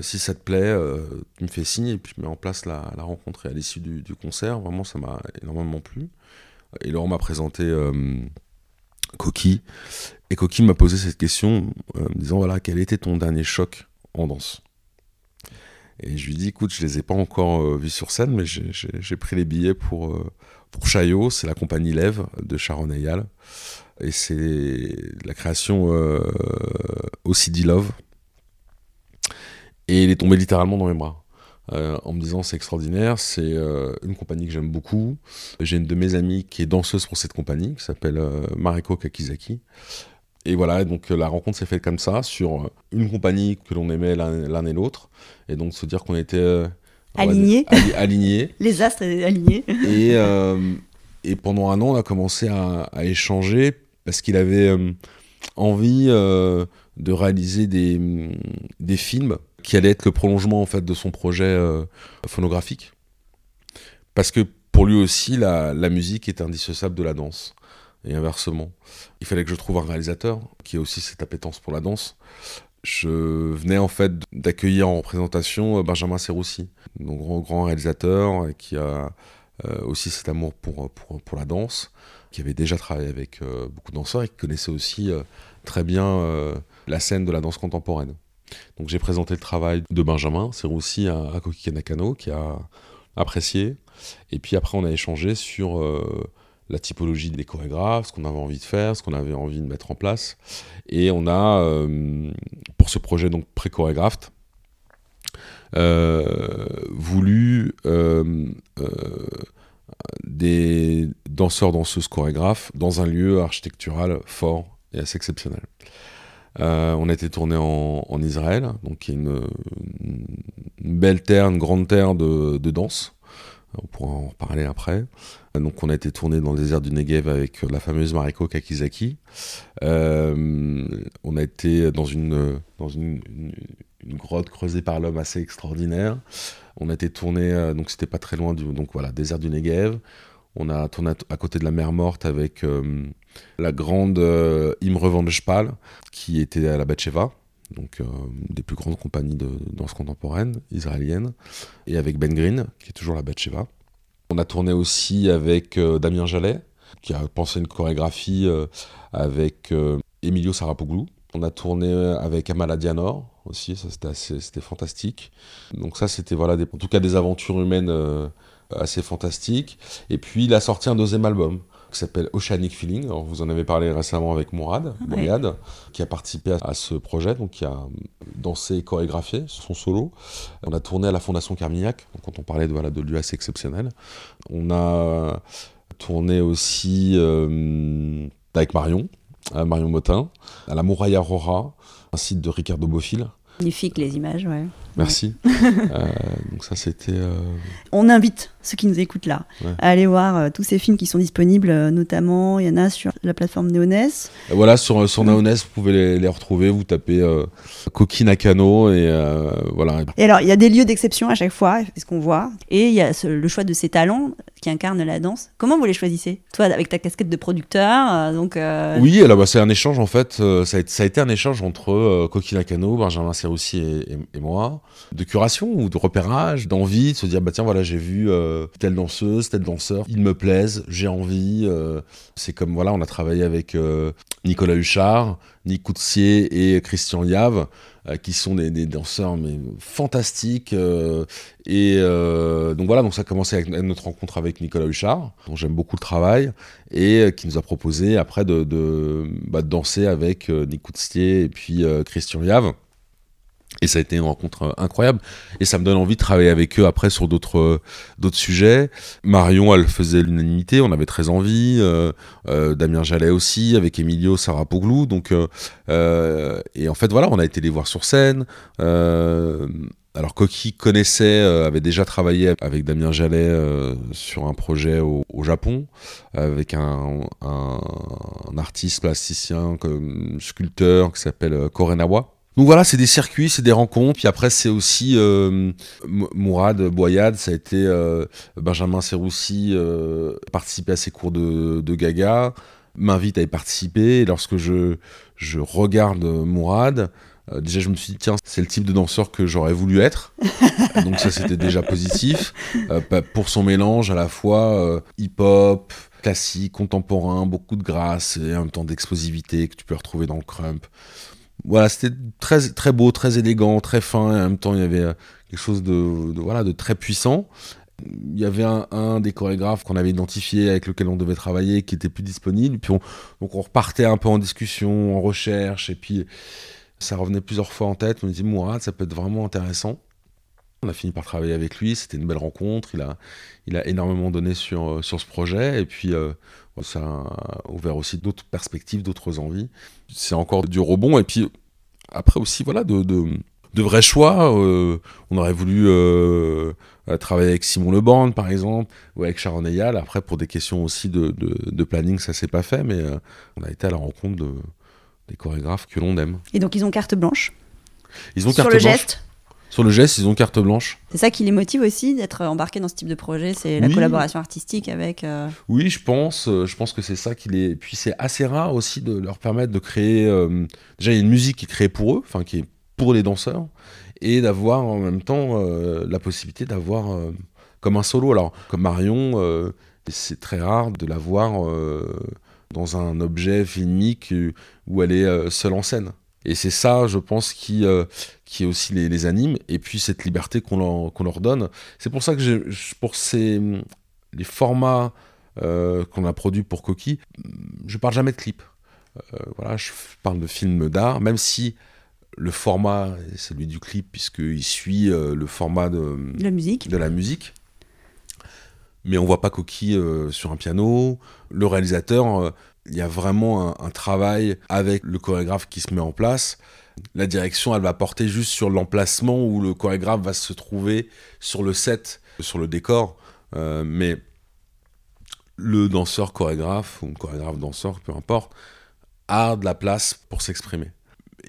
si ça te plaît, tu me fais signe et puis je mets en place la, rencontre. Et à l'issue du, concert, vraiment, ça m'a énormément plu. Et Laurent m'a présenté euh, Coquille. Et Coquille m'a posé cette question, euh, me disant voilà, quel était ton dernier choc en danse? Et je lui dis, écoute, je les ai pas encore euh, vus sur scène, mais j'ai pris les billets pour, pour Chaillot, c'est la compagnie Lève de Sharon Ayal. Et c'est la création euh, OCD Love. Et il est tombé littéralement dans mes bras. Euh, en me disant c'est extraordinaire, c'est euh, une compagnie que j'aime beaucoup. J'ai une de mes amies qui est danseuse pour cette compagnie, qui s'appelle euh, Mariko Kakizaki. Et voilà, donc la rencontre s'est faite comme ça, sur une compagnie que l'on aimait l'un et l'autre. Et donc se dire qu'on était... alignés. alignés. Les astres alignés. et, et pendant un an, on a commencé à, à échanger parce qu'il avait envie de réaliser des, des films qui allait être le prolongement en fait de son projet euh, phonographique. Parce que pour lui aussi, la, musique est indissociable de la danse. Et inversement. Il fallait que je trouve un réalisateur qui ait aussi cette appétence pour la danse. Je venais en fait d'accueillir en présentation euh, Benjamin Serroussi, donc grand, grand réalisateur qui a euh, aussi cet amour pour, pour, pour, la danse, qui avait déjà travaillé avec beaucoup de danseurs et qui connaissait aussi très bien la scène de la danse contemporaine. Donc j'ai présenté le travail de Benjamin, c'est aussi à, à Koki Kanakano qui a apprécié. Et puis après on a échangé sur euh, la typologie des chorégraphes, ce qu'on avait envie de faire, ce qu'on avait envie de mettre en place. Et on a, euh, pour ce projet donc pré-chorégraphe, euh, voulu des danseurs, danseuses, chorégraphes dans un lieu architectural fort et assez exceptionnel. Euh, on a été tourné en, Israël, donc qui est une, belle terre, une grande terre de, danse. On pourra en reparler après. Donc on a été tourné dans le désert du Negev avec la fameuse Mariko Kakizaki. Euh, on a été dans une, grotte creusée par l'homme assez extraordinaire. On a été tourné, euh, donc c'était pas très loin du donc voilà, désert du Negev. On a tourné à, côté de la mer Morte avec la grande euh, Imre van Spal, qui était à la Batcheva, donc euh, des plus grandes compagnies de danse contemporaine israélienne, et avec Ben Green, qui est toujours la Batcheva. On a tourné aussi avec euh, Damien Jallet, qui a pensé une chorégraphie avec Emilio Sarapoglou. On a tourné avec Amala Dianor aussi, c'était fantastique. Donc ça c'était voilà en tout cas des aventures humaines assez fantastiques. Et puis il a sorti un deuxième album qui s'appelle Oceanic Feeling. Alors, vous en avez parlé récemment avec Mourad, Mourad qui a participé à, ce projet, donc qui a dansé et chorégraphié son solo. On a tourné à la Fondation Carmignac, donc quand on parlait de, voilà, de lieux assez exceptionnels. On a tourné aussi euh, avec Marion, Marion Motin, à la Mouraille Aurora, un site de Ricardo Bofill. Magnifique les images, ouais. Merci. euh, donc ça c'était. Euh... On invite ceux qui nous écoutent là à aller voir euh, tous ces films qui sont disponibles, notamment il y en a sur la plateforme Neoness. voilà sur sur Neoness vous pouvez les, les retrouver, vous tapez Koki Nakano et voilà. Et alors il y a des lieux d'exception à chaque fois, c'est ce qu'on voit, et il y a le choix de ces talents qui incarnent la danse. Comment vous les choisissez Toi avec ta casquette de producteur, donc. Oui, alors bah, c'est un échange en fait. ça, a, ça, a, été un échange entre Koki Nakano, Benjamin Serroussi et, et, et moi de curation ou de repérage, d'envie, de se dire bah tiens voilà j'ai vu euh, telle danseuse, tel danseur, ils me plaisent, j'ai envie. Euh. c'est comme voilà on a travaillé avec euh, Nicolas Huchard, Nick Coutsier et Christian Yave qui sont des, danseurs mais fantastiques et donc voilà donc ça a commencé avec notre rencontre avec Nicolas Huchard dont j'aime beaucoup le travail et qui nous a proposé après de, bah, danser avec Nick Coutsier et puis Christian Yave et ça a été une rencontre euh, incroyable. Et ça me donne envie de travailler avec eux après sur d'autres euh, d'autres sujets. Marion, elle faisait l'unanimité, on avait très envie. Euh, Damien Jallet aussi, avec Emilio Sarapoglou. Donc, et en fait, voilà, on a été les voir sur scène. alors, Koki connaissait, avait déjà travaillé avec Damien Jallet sur un projet au, Japon, avec un, un, un, artiste plasticien, comme sculpteur qui s'appelle Korenawa donc voilà, c'est des circuits, c'est des rencontres. Puis après, c'est aussi euh, Mourad Boyad, ça a été euh, Benjamin Serroussi, euh, participer à ses cours de, Gaga, m'invite à y participer. Et lorsque je, je regarde Mourad, euh, déjà, je me suis dit, tiens, c'est le type de danseur que j'aurais voulu être. Donc ça, c'était déjà positif. pour son mélange à la fois hip-hop, classique, contemporain, beaucoup de grâce et un temps d'explosivité que tu peux retrouver dans le crump voilà, c'était très, très beau, très élégant, très fin, et en même temps, il y avait quelque chose de, voilà, de très puissant. Il y avait un, des chorégraphes qu'on avait identifié avec lequel on devait travailler qui était plus disponible. Puis on, donc on repartait un peu en discussion, en recherche, et puis ça revenait plusieurs fois en tête. On dit Mourad, ça peut être vraiment intéressant. On a fini par travailler avec lui, c'était une belle rencontre. Il a, il a énormément donné sur, sur ce projet, et puis euh, ça a ouvert aussi d'autres perspectives, d'autres envies. C'est encore du rebond, et puis après aussi, voilà, de, de, vrais choix. Euh, on aurait voulu euh, travailler avec Simon Lebande, par exemple, ou avec Sharon Eyal. Après, pour des questions aussi de, de planning, ça s'est pas fait, mais on a été à la rencontre de, des chorégraphes que l'on aime. Et donc ils ont carte blanche Ils ont Sur carte le blanche. geste? Sur le geste, ils ont carte blanche. C'est ça qui les motive aussi d'être embarqués dans ce type de projet, c'est la Oui. collaboration artistique avec. euh, Oui, je pense. euh, je pense que c'est ça qui les. Puis c'est assez rare aussi de leur permettre de créer. euh, Déjà, il y a une musique qui est créée pour eux, enfin qui est pour les danseurs, et d'avoir en même temps euh, la possibilité d'avoir comme un solo. Alors, comme Marion, c'est très rare de la voir dans un objet filmique où elle est seule en scène. Et c'est ça, je pense, qui, euh, qui aussi les, les anime. Et puis cette liberté qu'on leur, donne. C'est pour ça que je- pour ces, les formats euh, qu'on a produits pour Coquille, je parle jamais de clip. Euh, voilà, je parle de films d'art, même si le format est celui du clip, puisqu'il suit euh, le format de, la musique. de la musique. Mais on voit pas euh, sur un piano. Le réalisateur, il y a vraiment un, travail avec le chorégraphe qui se met en place. La direction, elle va porter juste sur l'emplacement où le chorégraphe va se trouver sur le set, sur le décor. Euh, mais le danseur chorégraphe, ou chorégraphe danseur, peu importe, a de la place pour s'exprimer.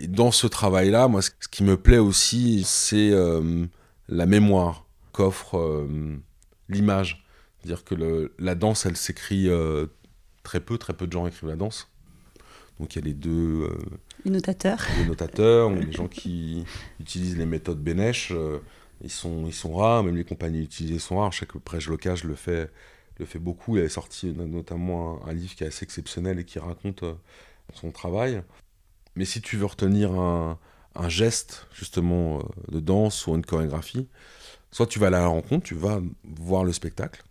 Dans ce travail-là, moi, ce qui me plaît aussi, c'est euh, la mémoire qu'offre euh, l'image. C'est-à-dire que la danse, elle s'écrit euh, très peu, très peu de gens écrivent la danse. Donc il y a les deux, euh, Les notateurs. les notateurs, les gens qui utilisent les méthodes Bénèche, euh, ils, sont, ils sont rares, même les compagnies utilisées sont rares. Je sais que Locage le fait, le fait beaucoup. Il avait sorti no- notamment un, un livre qui est assez exceptionnel et qui raconte euh, son travail. Mais si tu veux retenir un, un geste, justement, de danse ou une chorégraphie, soit tu vas à la rencontre, tu vas voir le spectacle,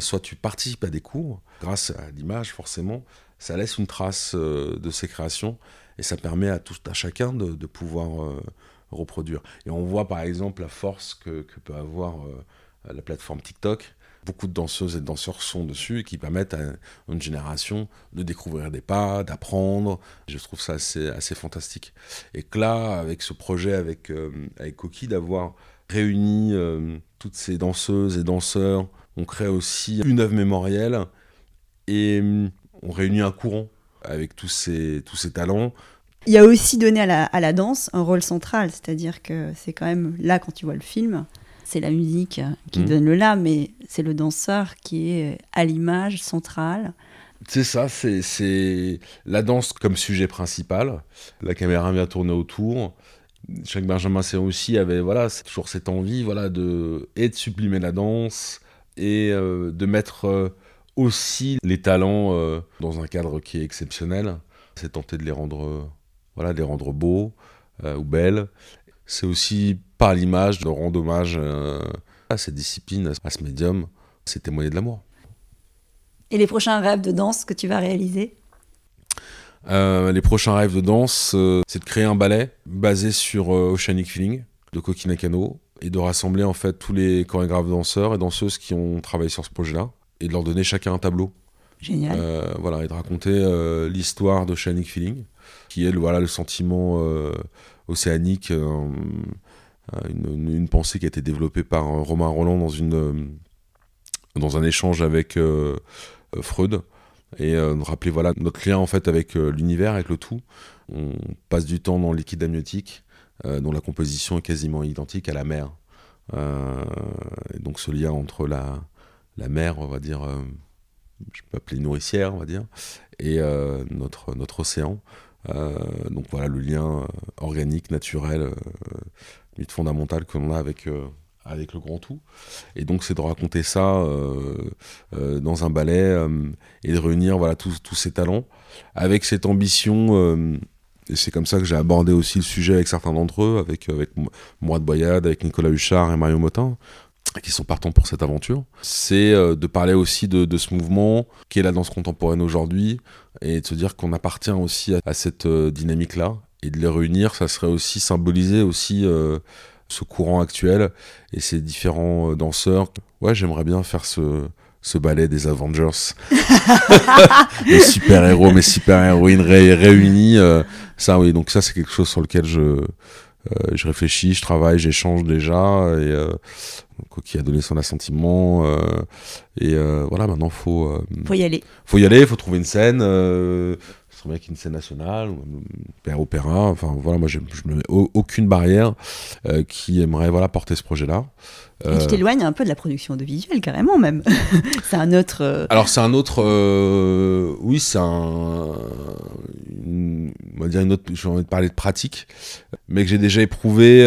soit tu participes à des cours. Grâce à l'image, forcément, ça laisse une trace euh, de ses créations et ça permet à tout à chacun de, pouvoir euh, reproduire. Et on voit par exemple la force que, peut avoir euh, la plateforme TikTok. Beaucoup de danseuses et de danseurs sont dessus et qui permettent à une génération de découvrir des pas, d'apprendre. Je trouve ça assez, fantastique. Et que là, avec ce projet avec, euh, avec Coquille, d'avoir réuni toutes ces danseuses et danseurs, on crée aussi une œuvre mémorielle et hum, on réunit un courant avec tous ces, tous ces talents. Il y a aussi donné à la, à la danse un rôle central, c'est-à-dire que c'est quand même là quand tu vois le film, c'est la musique qui Mhm. donne le là, mais c'est le danseur qui est à l'image centrale. C'est ça, c'est- la danse comme sujet principal. La caméra vient tourner autour. Jacques Benjamin Serre aussi avait voilà, toujours cette envie voilà, de, et de sublimer la danse et euh, de mettre euh, aussi les talents euh, dans un cadre qui est exceptionnel. C'est tenter de les rendre, euh, voilà, de les rendre beaux euh, ou belles. C'est aussi par l'image de rendre hommage à cette discipline, à ce médium. C'est témoigner de l'amour. Et les prochains rêves de danse que tu vas réaliser? Les prochains rêves de danse, c'est de créer un ballet basé sur Oceanic Feeling de Koki Nakano et de rassembler en fait tous les chorégraphes danseurs et danseuses qui ont travaillé sur ce projet-là et de leur donner chacun un tableau. Génial. Euh, voilà, et de raconter euh, l'histoire d'Oceanic Feeling, qui est le, voilà, le sentiment euh, océanique, euh, une, une- une pensée qui a été développée par Romain Roland dans, une, dans un échange avec Freud, et de rappeler voilà, notre lien en fait avec l'univers, avec le tout. On passe du temps dans le liquide amniotique, dont la composition est quasiment identique à la mer. Et donc ce lien entre la, la mer, on va dire, euh, je peux appeler nourricière, on va dire, et euh, notre, océan. Euh, donc voilà le lien organique, naturel, lutte fondamentale que l'on a avec, le grand tout. Et donc c'est de raconter ça dans un ballet et de réunir voilà, tous, ces talents avec cette ambition Et c'est comme ça que j'ai abordé aussi le sujet avec certains d'entre eux, avec, avec Mourad Boyade, avec Nicolas Huchard et Mario Motin, qui sont partants pour cette aventure. C'est euh, de parler aussi de, ce mouvement qui est la danse contemporaine aujourd'hui et de se dire qu'on appartient aussi à, cette euh, dynamique-là et de les réunir, ça serait aussi symboliser aussi euh, ce courant actuel et ces différents danseurs. Ouais, j'aimerais bien faire ce, ce ballet des Avengers. les super-héros, mes super-héroïnes réunis. ça, oui, donc ça, c'est quelque chose sur lequel je, je réfléchis, je travaille, j'échange déjà. Et qui a donné son assentiment. Euh, et euh, voilà, maintenant, faut. Euh, faut y aller. Faut y aller, faut trouver une scène. Ce serait bien qu'il y ait une scène nationale, ou père opéra. Enfin, voilà, moi, je ne mets aucune barrière qui aimerait voilà, porter ce projet-là. Et tu t'éloignes un peu de la production audiovisuelle, carrément, même. c'est un autre. Alors, c'est un autre. oui, c'est un. Une, on va dire une autre. J'ai envie de parler de pratique, mais que j'ai déjà éprouvé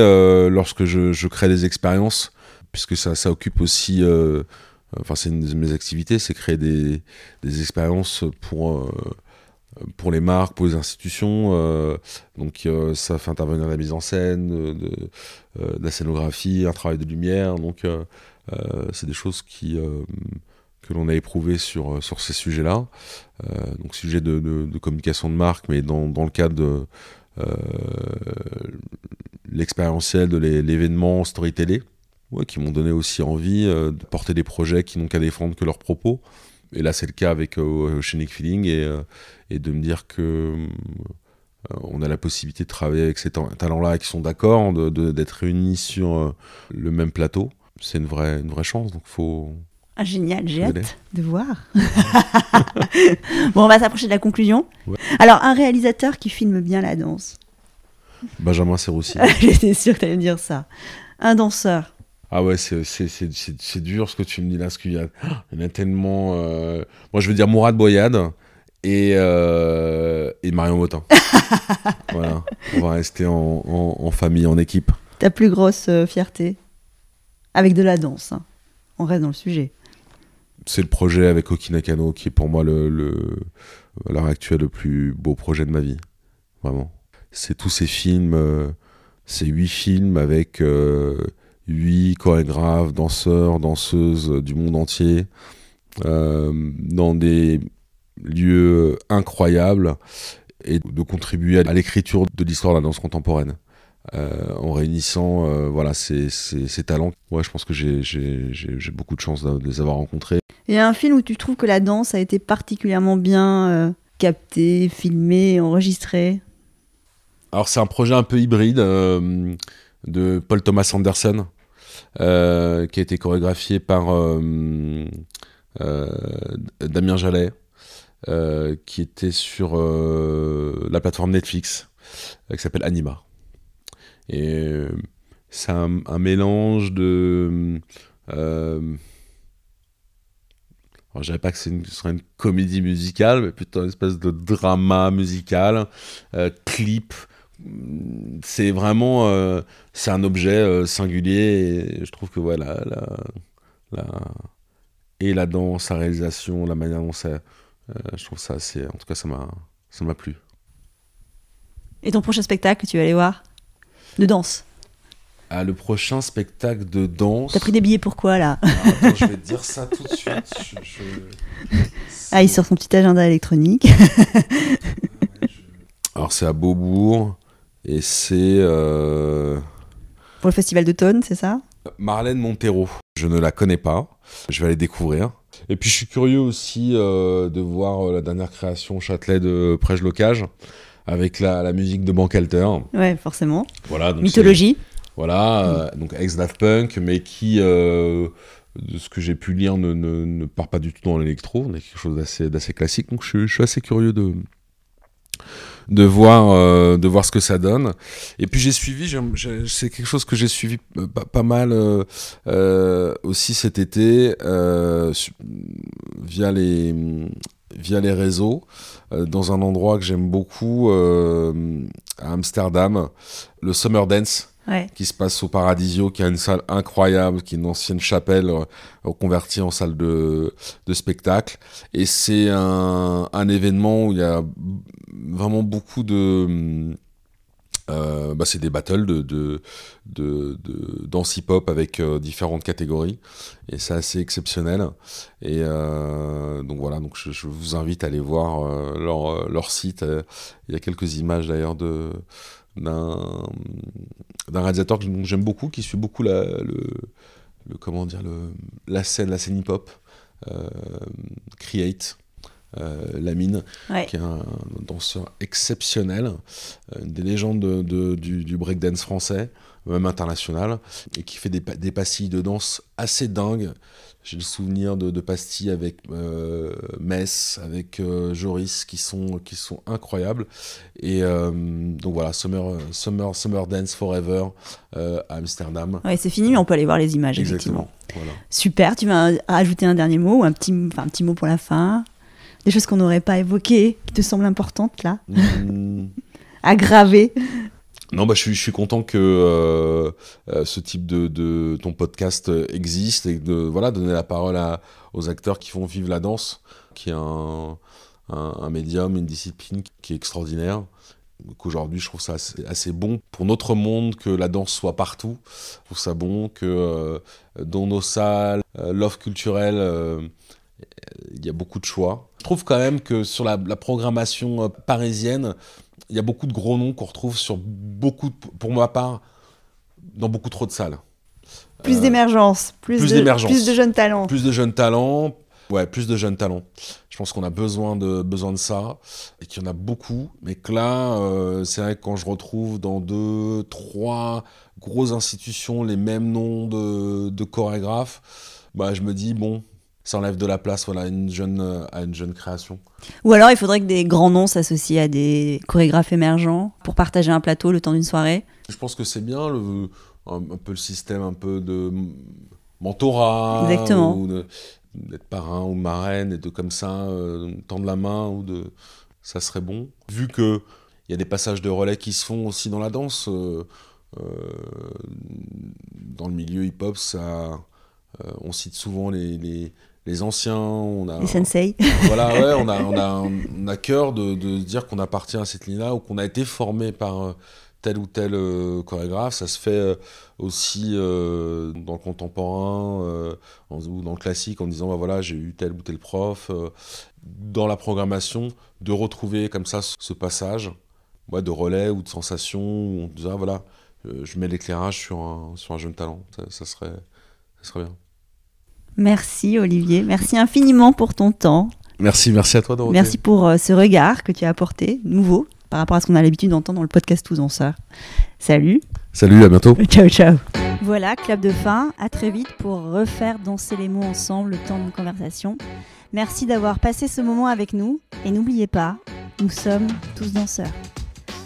lorsque je, je crée des expériences puisque ça, ça occupe aussi, euh, enfin c'est une de mes activités, c'est créer des, des expériences pour, euh, pour les marques, pour les institutions. Euh, donc ça fait intervenir la mise en scène, de, de, la scénographie, un travail de lumière. Donc c'est des choses que l'on a éprouvé sur, ces sujets-là. donc sujet de, communication de marque, mais dans, le cadre de l'expérientiel de l'événement storytelling qui m'ont donné aussi envie euh, de porter des projets qui n'ont qu'à défendre que leurs propos. Et là, c'est le cas avec euh, Oceanic Feeling et, euh, et, de me dire que on a la possibilité de travailler avec ces talents-là qui sont d'accord, d'être réunis sur le même plateau. C'est une vraie, une vraie chance, donc faut. Ah, génial, j'ai hâte de voir. bon, on va s'approcher de la conclusion. Alors, un réalisateur qui filme bien la danse. Benjamin Serroussi. J'étais sûr que tu allais me dire ça. Un danseur. Ah ouais, c'est dur ce que tu me dis là, parce qu'il y, y, en a tellement. Euh, moi, je veux dire Mourad Boyad et, euh, et Marion Motin. voilà, on va rester en, en, famille, en équipe. Ta plus grosse euh, fierté Avec de la danse, hein. on reste dans le sujet. C'est le projet avec Okinakano qui est pour moi le, le, à l'heure actuelle le plus beau projet de ma vie. Vraiment. C'est tous ces films, ces huit films avec huit chorégraphes, danseurs, danseuses du monde entier, euh, dans des lieux incroyables, et de contribuer à l'écriture de l'histoire de la danse contemporaine. Euh, en réunissant euh, voilà, ces, ces, talents. Ouais, je pense que j'ai beaucoup de chance de, les avoir rencontrés. Il y a un film où tu trouves que la danse a été particulièrement bien captée, filmée, enregistrée? Alors c'est un projet un peu hybride de Paul Thomas Anderson, euh, qui a été chorégraphié par euh, euh, Damien Jallet, qui était sur la plateforme Netflix, qui s'appelle Anima. Et c'est un, mélange de. Euh, alors, je dirais pas que ce serait une comédie musicale, mais plutôt une espèce de drama musical, clip, c'est vraiment euh, c'est un objet euh, singulier et je trouve que voilà la, et la danse la réalisation la manière dont ça euh, je trouve ça c'est en tout cas ça m'a ça m'a plu et ton prochain spectacle tu vas aller voir de danse ah, le prochain spectacle de danse. T'as pris des billets pour quoi là? Ah, attends, Je vais te dire ça tout de suite. Ah, il sort son petit agenda électronique. Alors c'est à Beaubourg. Et c'est. Euh, Pour le festival d'automne, c'est ça? Marlène Montero. Je ne la connais pas. Je vais aller découvrir. Et puis je suis curieux aussi euh, de voir euh, la dernière création Châtelet de Prège Locage avec la, musique de Bankalter. Ouais, forcément. Voilà, Mythologie. Voilà, donc ex-Daft Punk, mais qui, de ce que j'ai pu lire, ne, ne, part pas du tout dans l'électro. On est quelque chose d'assez classique. Donc je, je, suis assez curieux de, de voir, euh, de voir ce que ça donne. Et puis j'ai suivi, c'est quelque chose que j'ai suivi euh, pas, mal euh, aussi cet été via les via les réseaux, dans un endroit que j'aime beaucoup à Amsterdam, le Summer Dance. Qui se passe au Paradisio, qui a une salle incroyable, qui est une ancienne chapelle euh, convertie en salle de, spectacle. Et c'est un, événement où il y a vraiment beaucoup de... euh, bah, c'est des battles de, de, de, de danse hip-hop avec euh, différentes catégories. Et c'est assez exceptionnel. Et euh, donc voilà donc je, vous invite à aller voir leur, site. Il y a quelques images d'ailleurs de d'un réalisateur que j'aime beaucoup qui suit beaucoup la, le, le comment dire le, la scène la scène hip-hop euh, Create euh, Lamine Ouais. qui est un danseur exceptionnel, euh, une des légendes de- de- du, du breakdance français, même international, et qui fait des, des pastilles de danse assez dingues. J'ai le souvenir de, de pastilles avec euh, Metz, avec euh, Joris, qui sont, qui sont incroyables. Et euh, donc voilà, Summer, Summer, Summer Dance Forever euh, à Amsterdam. Ouais, c'est fini, mais on peut aller voir les images, effectivement. Exactement. Voilà. Super, tu vas ajouter un dernier mot ou un petit, enfin, un petit mot pour la fin? Des choses qu'on n'aurait pas évoquées, qui te semblent importantes, là, Hmm. à graver Non, bah, je, suis, content que euh, euh, ce type de, ton podcast existe et de voilà donner la parole aux acteurs qui font vivre la danse, qui est un, un, médium, une discipline qui est extraordinaire. Qu'aujourd'hui, je trouve ça assez, bon pour notre monde que la danse soit partout. Je trouve ça bon que euh, dans nos salles, l'offre culturelle, il y a beaucoup de choix. Je trouve quand même que sur la, programmation parisienne, il y a beaucoup de gros noms qu'on retrouve sur beaucoup, de- pour ma part, dans beaucoup trop de salles. Plus Euh, d'émergence, plus, plus de, d'émergence. plus de jeunes talents. Plus de jeunes talents, ouais, plus de jeunes talents. Je pense qu'on a besoin de, besoin de ça, et qu'il y en a beaucoup, mais que là, euh, c'est vrai que quand je retrouve dans deux, trois grosses institutions les mêmes noms de, de chorégraphes, bah, je me dis, bon, ça enlève de la place voilà, à, une jeune, euh, à une jeune création. Ou alors il faudrait que des grands noms s'associent à des chorégraphes émergents pour partager un plateau le temps d'une soirée. Je pense que c'est bien le, un, un peu le système un peu de mentorat, Exactement. ou d'être parrain ou marraine et de comme ça euh, tendre la main ou de ça serait bon. Vu que il y a des passages de relais qui se font aussi dans la danse, euh, euh, dans le milieu hip-hop, ça, euh, on cite souvent les, les, les anciens, on a Les sensei. voilà, ouais, on a, on a, on a cœur de, de dire qu'on appartient à cette ligne-là ou qu'on a été formé par euh, tel ou tel euh, chorégraphe. Ça se fait euh, aussi euh, dans le contemporain en- ou dans le classique en disant bah, voilà, j'ai eu tel ou tel prof. dans la programmation, de retrouver comme ça ce passage ouais, de relais ou de sensation où on dit ah, voilà, je mets l'éclairage sur un, sur un jeune talent. Ça, ça serait, ça serait bien. Merci Olivier, merci infiniment pour ton temps. Merci, merci à toi, Dorothée. Merci pour euh, ce regard que tu as apporté, nouveau, par rapport à ce qu'on a l'habitude d'entendre dans le podcast Tous en Sœurs. Salut, Salut, à bientôt. ciao ciao. Voilà, clap de fin, à très vite pour refaire danser les mots ensemble le temps d'une conversation. Merci d'avoir passé ce moment avec nous et n'oubliez pas, nous sommes tous danseurs.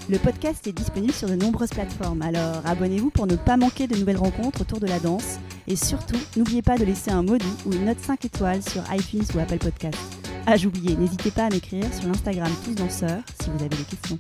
Le podcast est disponible sur de nombreuses plateformes, alors abonnez-vous pour ne pas manquer de nouvelles rencontres autour de la danse. Et surtout, n'oubliez pas de laisser un doux ou une note 5 étoiles sur iTunes ou Apple Podcast. Ah, j'oubliais, n'hésitez pas à m'écrire sur l'Instagram Tous Danseurs si vous avez des questions.